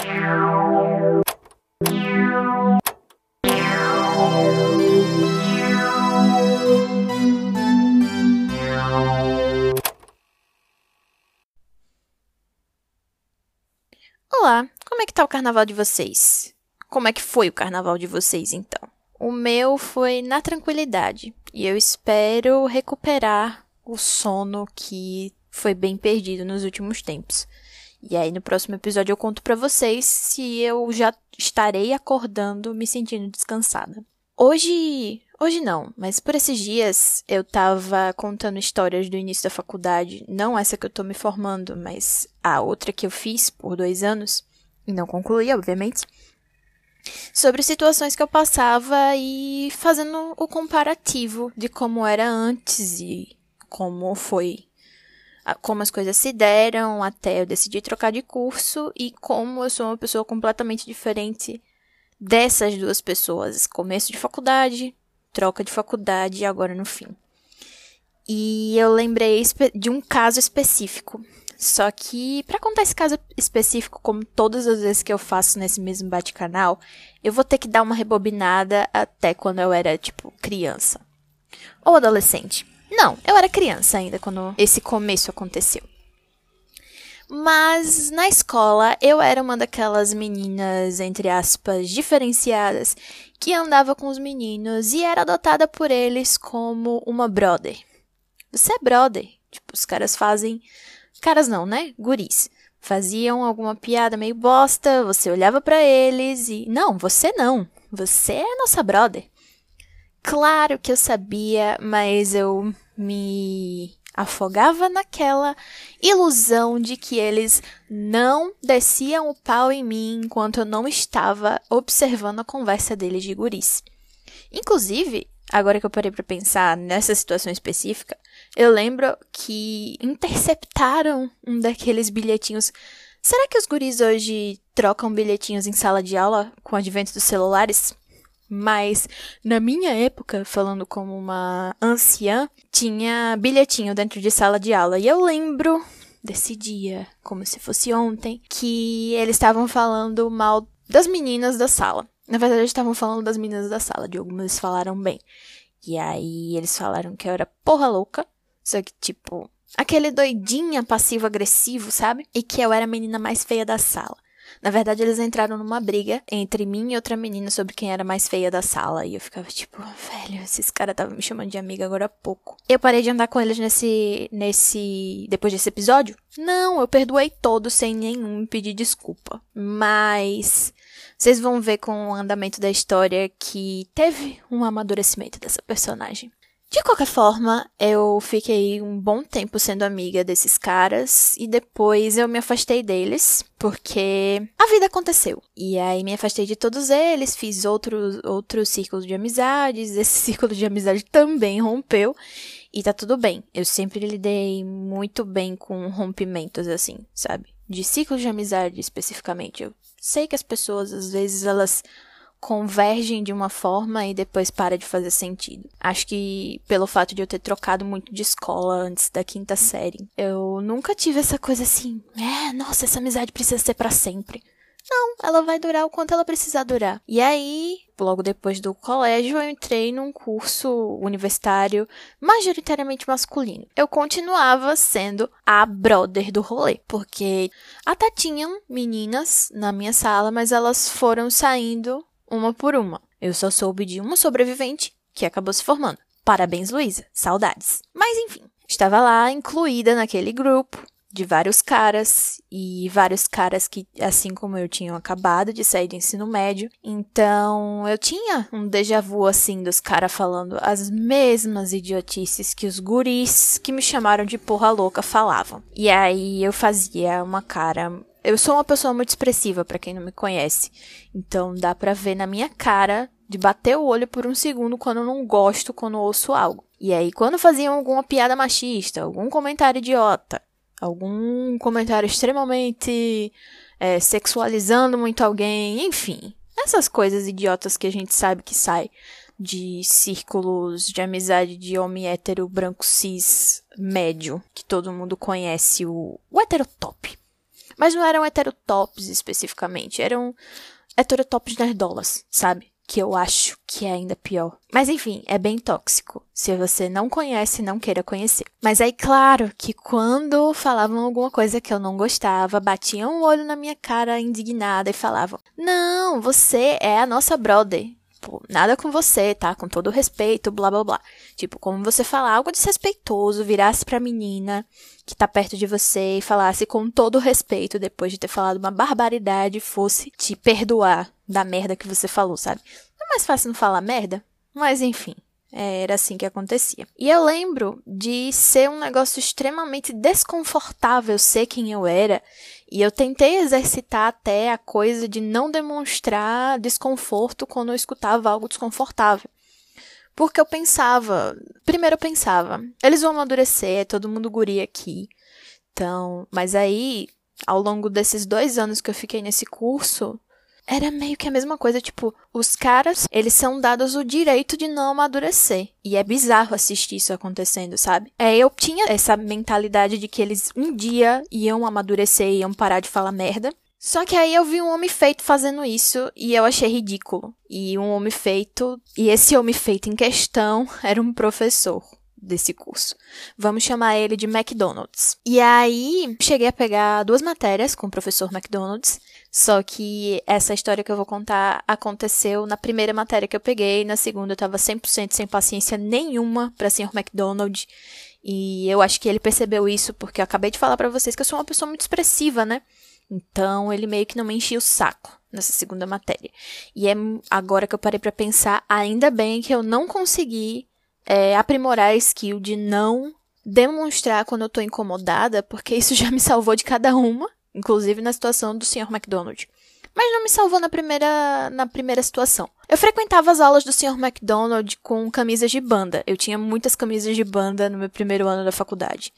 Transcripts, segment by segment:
Olá, como é que tá o carnaval de vocês? Como é que foi o carnaval de vocês então? O meu foi na tranquilidade e eu espero recuperar o sono que foi bem perdido nos últimos tempos. E aí no próximo episódio eu conto para vocês se eu já estarei acordando me sentindo descansada. Hoje, hoje não, mas por esses dias eu tava contando histórias do início da faculdade, não essa que eu tô me formando, mas a outra que eu fiz por dois anos, e não concluí, obviamente, sobre situações que eu passava e fazendo o comparativo de como era antes e como foi como as coisas se deram até eu decidir trocar de curso e como eu sou uma pessoa completamente diferente dessas duas pessoas. Começo de faculdade, troca de faculdade e agora no fim. E eu lembrei de um caso específico. Só que, para contar esse caso específico, como todas as vezes que eu faço nesse mesmo bate-canal, eu vou ter que dar uma rebobinada até quando eu era, tipo, criança. Ou adolescente. Não, eu era criança ainda quando esse começo aconteceu. Mas na escola eu era uma daquelas meninas, entre aspas, diferenciadas, que andava com os meninos e era adotada por eles como uma brother. Você é brother. Tipo, os caras fazem. Caras não, né? Guris. Faziam alguma piada meio bosta, você olhava para eles e. Não, você não. Você é nossa brother. Claro que eu sabia, mas eu me afogava naquela ilusão de que eles não desciam o pau em mim enquanto eu não estava observando a conversa deles de guris. Inclusive, agora que eu parei para pensar nessa situação específica, eu lembro que interceptaram um daqueles bilhetinhos. Será que os guris hoje trocam bilhetinhos em sala de aula com o advento dos celulares? Mas na minha época, falando como uma anciã, tinha bilhetinho dentro de sala de aula. E eu lembro desse dia, como se fosse ontem, que eles estavam falando mal das meninas da sala. Na verdade, estavam falando das meninas da sala, de algumas falaram bem. E aí eles falaram que eu era porra louca, só que tipo, aquele doidinha passivo-agressivo, sabe? E que eu era a menina mais feia da sala. Na verdade, eles entraram numa briga entre mim e outra menina sobre quem era mais feia da sala. E eu ficava tipo, velho, esses caras estavam me chamando de amiga agora há pouco. Eu parei de andar com eles nesse. nesse. depois desse episódio? Não, eu perdoei todos sem nenhum pedir desculpa. Mas. Vocês vão ver com o andamento da história que teve um amadurecimento dessa personagem. De qualquer forma, eu fiquei um bom tempo sendo amiga desses caras e depois eu me afastei deles porque a vida aconteceu. E aí me afastei de todos eles, fiz outros outros círculos de amizades, esse círculo de amizade também rompeu e tá tudo bem. Eu sempre lidei muito bem com rompimentos assim, sabe? De ciclos de amizade especificamente. Eu sei que as pessoas às vezes elas convergem de uma forma e depois para de fazer sentido. Acho que pelo fato de eu ter trocado muito de escola antes da quinta série, eu nunca tive essa coisa assim, é, nossa, essa amizade precisa ser para sempre. Não, ela vai durar o quanto ela precisar durar. E aí, logo depois do colégio, eu entrei num curso universitário majoritariamente masculino. Eu continuava sendo a brother do rolê, porque até tinham meninas na minha sala, mas elas foram saindo uma por uma. Eu só soube de uma sobrevivente que acabou se formando. Parabéns, Luísa. Saudades. Mas enfim, estava lá incluída naquele grupo de vários caras e vários caras que, assim como eu, tinham acabado de sair do ensino médio. Então eu tinha um déjà vu assim dos caras falando as mesmas idiotices que os guris que me chamaram de porra louca falavam. E aí eu fazia uma cara eu sou uma pessoa muito expressiva, para quem não me conhece. Então dá pra ver na minha cara de bater o olho por um segundo quando eu não gosto, quando eu ouço algo. E aí, quando faziam alguma piada machista, algum comentário idiota, algum comentário extremamente é, sexualizando muito alguém, enfim, essas coisas idiotas que a gente sabe que sai de círculos de amizade de homem hétero branco cis médio, que todo mundo conhece, o, o heterotop. Mas não eram heterotops especificamente, eram heterotops nerdolas, sabe? Que eu acho que é ainda pior. Mas enfim, é bem tóxico. Se você não conhece, não queira conhecer. Mas aí, claro, que quando falavam alguma coisa que eu não gostava, batiam o olho na minha cara indignada e falavam: Não, você é a nossa brother. Tipo, nada com você, tá? Com todo respeito, blá blá blá. Tipo, como você falar algo desrespeitoso, virasse pra menina que tá perto de você e falasse com todo respeito depois de ter falado uma barbaridade, fosse te perdoar da merda que você falou, sabe? É mais fácil não falar merda? Mas enfim. Era assim que acontecia. E eu lembro de ser um negócio extremamente desconfortável ser quem eu era. E eu tentei exercitar até a coisa de não demonstrar desconforto quando eu escutava algo desconfortável. Porque eu pensava, primeiro eu pensava, eles vão amadurecer, é todo mundo guri aqui. Então, mas aí, ao longo desses dois anos que eu fiquei nesse curso, era meio que a mesma coisa, tipo, os caras, eles são dados o direito de não amadurecer. E é bizarro assistir isso acontecendo, sabe? É, eu tinha essa mentalidade de que eles um dia iam amadurecer iam parar de falar merda. Só que aí eu vi um homem feito fazendo isso e eu achei ridículo. E um homem feito, e esse homem feito em questão era um professor desse curso. Vamos chamar ele de McDonald's. E aí, cheguei a pegar duas matérias com o professor McDonald's, só que essa história que eu vou contar aconteceu na primeira matéria que eu peguei, na segunda eu tava 100% sem paciência nenhuma para senhor McDonald. E eu acho que ele percebeu isso porque eu acabei de falar para vocês que eu sou uma pessoa muito expressiva, né? Então ele meio que não me enchia o saco nessa segunda matéria. E é agora que eu parei para pensar, ainda bem que eu não consegui é, aprimorar a skill de não demonstrar quando eu tô incomodada, porque isso já me salvou de cada uma, inclusive na situação do Sr. McDonald. Mas não me salvou na primeira, na primeira situação. Eu frequentava as aulas do Sr. McDonald com camisas de banda. Eu tinha muitas camisas de banda no meu primeiro ano da faculdade.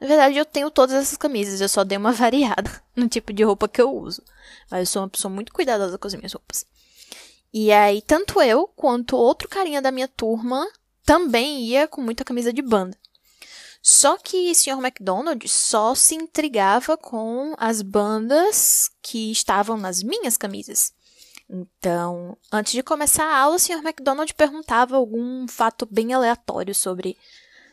Na verdade, eu tenho todas essas camisas, eu só dei uma variada no tipo de roupa que eu uso. Mas eu sou uma pessoa muito cuidadosa com as minhas roupas. E aí, tanto eu quanto outro carinha da minha turma também ia com muita camisa de banda. Só que o Sr. McDonald só se intrigava com as bandas que estavam nas minhas camisas. Então, antes de começar a aula, o Sr. McDonald perguntava algum fato bem aleatório sobre.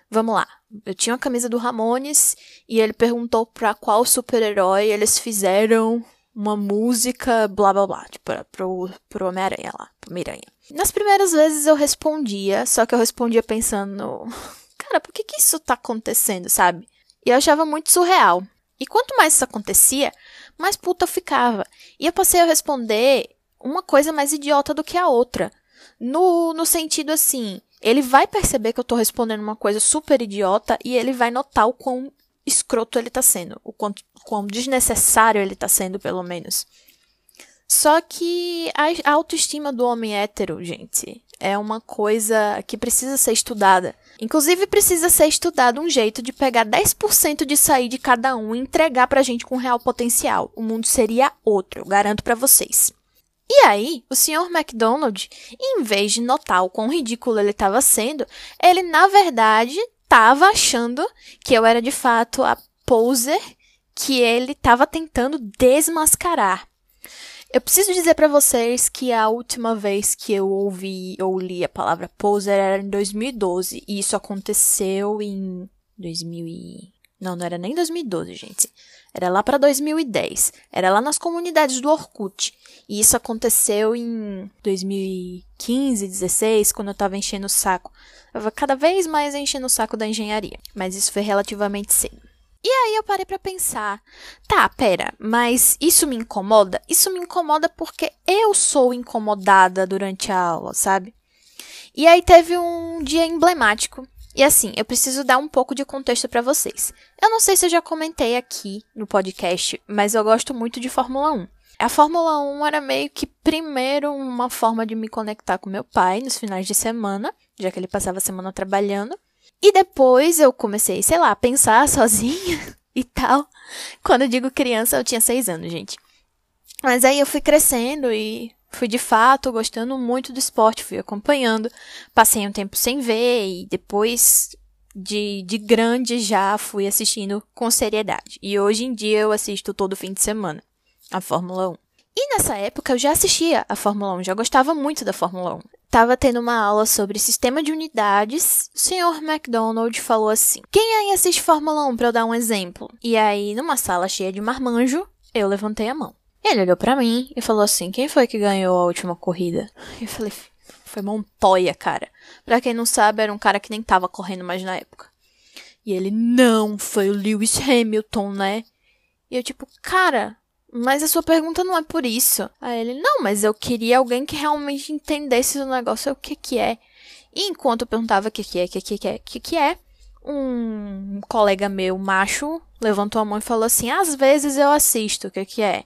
Vamos lá, eu tinha uma camisa do Ramones e ele perguntou para qual super-herói eles fizeram uma música, blá blá blá, tipo, pro, pro Homem-Aranha lá, pro Miranha. Nas primeiras vezes eu respondia, só que eu respondia pensando, cara, por que que isso tá acontecendo, sabe? E eu achava muito surreal. E quanto mais isso acontecia, mais puta eu ficava. E eu passei a responder uma coisa mais idiota do que a outra. No, no sentido assim, ele vai perceber que eu tô respondendo uma coisa super idiota e ele vai notar o quão escroto ele tá sendo, o quanto, quão desnecessário ele tá sendo, pelo menos. Só que a autoestima do homem hétero, gente, é uma coisa que precisa ser estudada. Inclusive, precisa ser estudado um jeito de pegar 10% de sair de cada um e entregar pra gente com real potencial. O mundo seria outro, eu garanto para vocês. E aí, o Sr. McDonald, em vez de notar o quão ridículo ele estava sendo, ele na verdade estava achando que eu era de fato a poser que ele estava tentando desmascarar. Eu preciso dizer para vocês que a última vez que eu ouvi ou li a palavra poser era em 2012 e isso aconteceu em 2000 e... não, não era nem 2012, gente. Era lá para 2010. Era lá nas comunidades do Orkut. E isso aconteceu em 2015, 16, quando eu tava enchendo o saco. Eu tava cada vez mais enchendo o saco da engenharia. Mas isso foi relativamente cedo. E aí eu parei para pensar, tá, pera, mas isso me incomoda? Isso me incomoda porque eu sou incomodada durante a aula, sabe? E aí teve um dia emblemático. E assim, eu preciso dar um pouco de contexto para vocês. Eu não sei se eu já comentei aqui no podcast, mas eu gosto muito de Fórmula 1. A Fórmula 1 era meio que primeiro uma forma de me conectar com meu pai nos finais de semana, já que ele passava a semana trabalhando. E depois eu comecei, sei lá, a pensar sozinha e tal. Quando eu digo criança, eu tinha seis anos, gente. Mas aí eu fui crescendo e fui de fato gostando muito do esporte, fui acompanhando. Passei um tempo sem ver e depois de, de grande já fui assistindo com seriedade. E hoje em dia eu assisto todo fim de semana a Fórmula 1. E nessa época eu já assistia a Fórmula 1, já gostava muito da Fórmula 1. Tava tendo uma aula sobre sistema de unidades. O senhor McDonald falou assim: Quem aí assiste Fórmula 1 pra eu dar um exemplo? E aí, numa sala cheia de marmanjo, eu levantei a mão. Ele olhou para mim e falou assim: Quem foi que ganhou a última corrida? Eu falei: Foi Montoya, cara. Pra quem não sabe, era um cara que nem tava correndo mais na época. E ele: Não, foi o Lewis Hamilton, né? E eu, tipo, cara, mas a sua pergunta não é por isso. Aí ele, não, mas eu queria alguém que realmente entendesse o negócio, o que que é. E enquanto eu perguntava o que que é, o que que é, o que que é, um colega meu, macho, levantou a mão e falou assim, às vezes eu assisto, o que que é?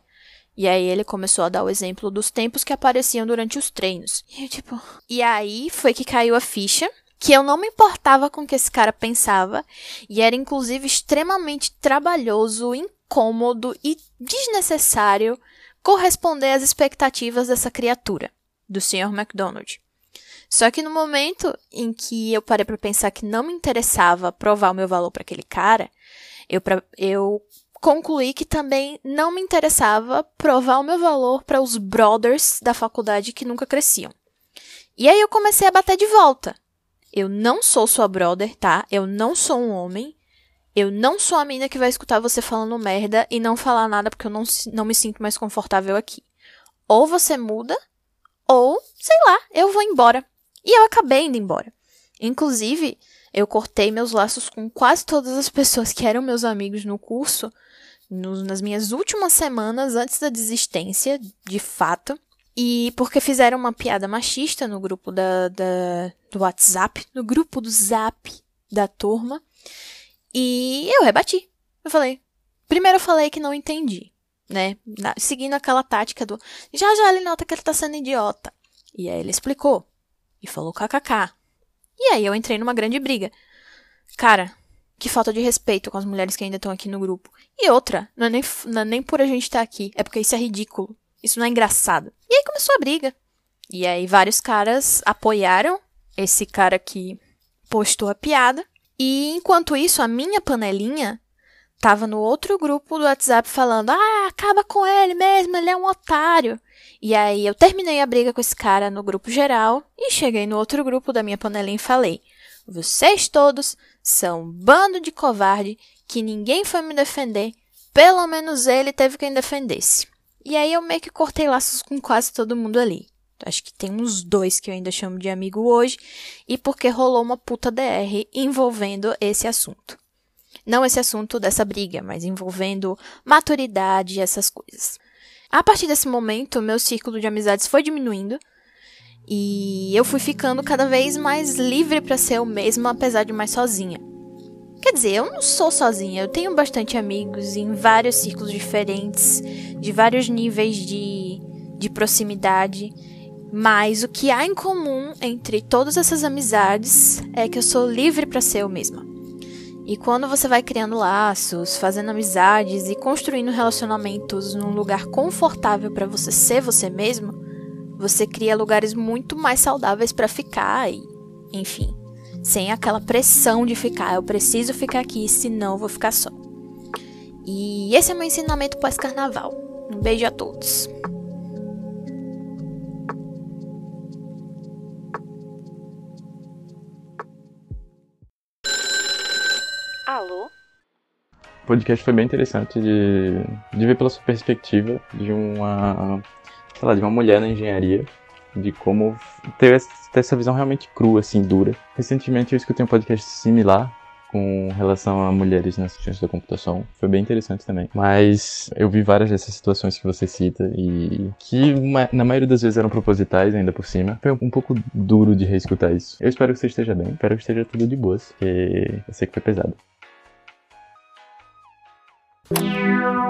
E aí ele começou a dar o exemplo dos tempos que apareciam durante os treinos. E eu, tipo... E aí foi que caiu a ficha que eu não me importava com o que esse cara pensava e era inclusive extremamente trabalhoso, incômodo e desnecessário corresponder às expectativas dessa criatura, do Sr. McDonald. Só que no momento em que eu parei para pensar que não me interessava provar o meu valor para aquele cara, eu, pra, eu concluí que também não me interessava provar o meu valor para os brothers da faculdade que nunca cresciam. E aí eu comecei a bater de volta. Eu não sou sua brother, tá? Eu não sou um homem. Eu não sou a menina que vai escutar você falando merda e não falar nada porque eu não, não me sinto mais confortável aqui. Ou você muda, ou, sei lá, eu vou embora. E eu acabei indo embora. Inclusive, eu cortei meus laços com quase todas as pessoas que eram meus amigos no curso, no, nas minhas últimas semanas antes da desistência, de fato. E porque fizeram uma piada machista no grupo da, da, do WhatsApp, no grupo do Zap da turma. E eu rebati. Eu falei. Primeiro eu falei que não entendi, né? Na, seguindo aquela tática do. Já já ele nota que ele tá sendo idiota. E aí ele explicou. E falou kkk. E aí eu entrei numa grande briga. Cara, que falta de respeito com as mulheres que ainda estão aqui no grupo. E outra, não é, nem, não é nem por a gente estar tá aqui, é porque isso é ridículo. Isso não é engraçado. E aí começou a briga. E aí vários caras apoiaram esse cara que postou a piada. E enquanto isso, a minha panelinha tava no outro grupo do WhatsApp falando: Ah, acaba com ele mesmo, ele é um otário. E aí eu terminei a briga com esse cara no grupo geral e cheguei no outro grupo da minha panelinha e falei: Vocês todos são um bando de covarde que ninguém foi me defender, pelo menos ele teve quem defendesse. E aí eu meio que cortei laços com quase todo mundo ali. Acho que tem uns dois que eu ainda chamo de amigo hoje, e porque rolou uma puta DR envolvendo esse assunto. Não esse assunto dessa briga, mas envolvendo maturidade e essas coisas. A partir desse momento, meu círculo de amizades foi diminuindo e eu fui ficando cada vez mais livre para ser eu mesma, apesar de mais sozinha. Quer dizer, eu não sou sozinha, eu tenho bastante amigos em vários círculos diferentes, de vários níveis de, de proximidade. Mas o que há em comum entre todas essas amizades é que eu sou livre para ser eu mesma. E quando você vai criando laços, fazendo amizades e construindo relacionamentos num lugar confortável para você ser você mesmo, você cria lugares muito mais saudáveis para ficar e, enfim, sem aquela pressão de ficar, eu preciso ficar aqui, senão vou ficar só. E esse é meu ensinamento pós-carnaval. Um beijo a todos. Podcast foi bem interessante de, de ver pela sua perspectiva de uma, sei lá, de uma mulher na engenharia, de como ter, essa visão realmente crua, assim, dura. Recentemente eu escutei um podcast similar com relação a mulheres na ciência da computação. Foi bem interessante também. Mas eu vi várias dessas situações que você cita e que na maioria das vezes eram propositais ainda por cima. Foi um pouco duro de reescutar isso. Eu espero que você esteja bem. Espero que esteja tudo de boas, porque eu sei que foi pesado. Música